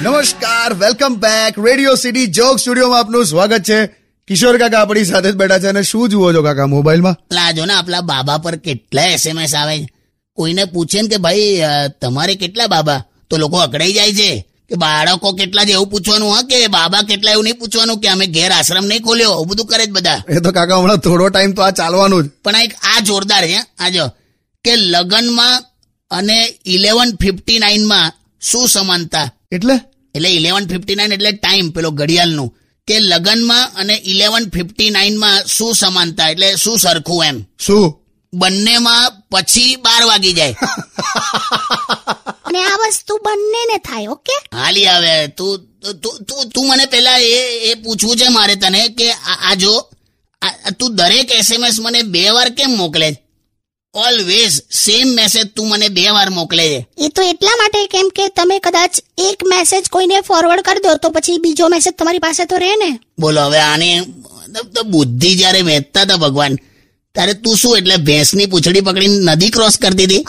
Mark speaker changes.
Speaker 1: નમસ્કાર welcome back Radio City joke સ્ટુડિયોમાં આપનું સ્વાગત છે. કિશોર કાકા આપણી સાથે જ બેઠા છે અને શું જુઓ છો કાકા મોબાઈલમાં
Speaker 2: લાજો ને આપણા બાબા પર કેટલા એસએમએસ આવે કોઈને પૂછે ને કે ભાઈ તમારે કેટલા બાબા? તો લોકો અકડાઈ જાય છે કે બાળકો કેટલા જેવું પૂછવાનું હા કે બાબા કેટલા એવું નહીં પૂછવાનું કે અમે ઘેર આશ્રમ નહીં ખોલ્યો એવું બધું કરે જ બધા.
Speaker 1: એ તો કાકા હમણાં થોડો ટાઈમ તો આ ચાલવાનું જ.
Speaker 2: પણ આ એક આ જોરદાર છે આ જો કે લગ્નમાં અને ઇલેવન ફિફ્ટી નાઇનમાં શું સમાનતા?
Speaker 1: એટલે?
Speaker 2: એટલે ઇલેવન ફિફ્ટી નાઇન એટલે ટાઈમ પેલો ઘડિયાળનું. કે લગનમાં અને ઇલેવન ફિફ્ટી નાઇનમાં શું સમાનતા? એટલે શું સરખું એમ?
Speaker 1: શું?
Speaker 2: બંનેમાં પછી બાર વાગી જાય.
Speaker 3: અને આ વસ્તુ બંનેને થાય ઓકે?
Speaker 2: હાલી આવે. તું તું તું મને પેલા એ એ પૂછવું છે મારે તને કે આ જો તું દરેક એસએમએસ મને બે વાર કેમ મોકલે? છે ઓલવેઝ સેમ મેસેજ તું મને બે વાર મોકલે છે.
Speaker 3: એ તો એટલા માટે કેમ કે તમે કદાચ એક મેસેજ કોઈને ફોરવર્ડ કરી દો તો પછી બીજો મેસેજ તમારી પાસે તો રહે ને.
Speaker 2: બોલો હવે આને તો બુદ્ધિ જ્યારે વેચતા હતા ભગવાન ત્યારે તું શું એટલે ભેંસની પૂંછડી પકડીને નદી ક્રોસ કરતી હતી?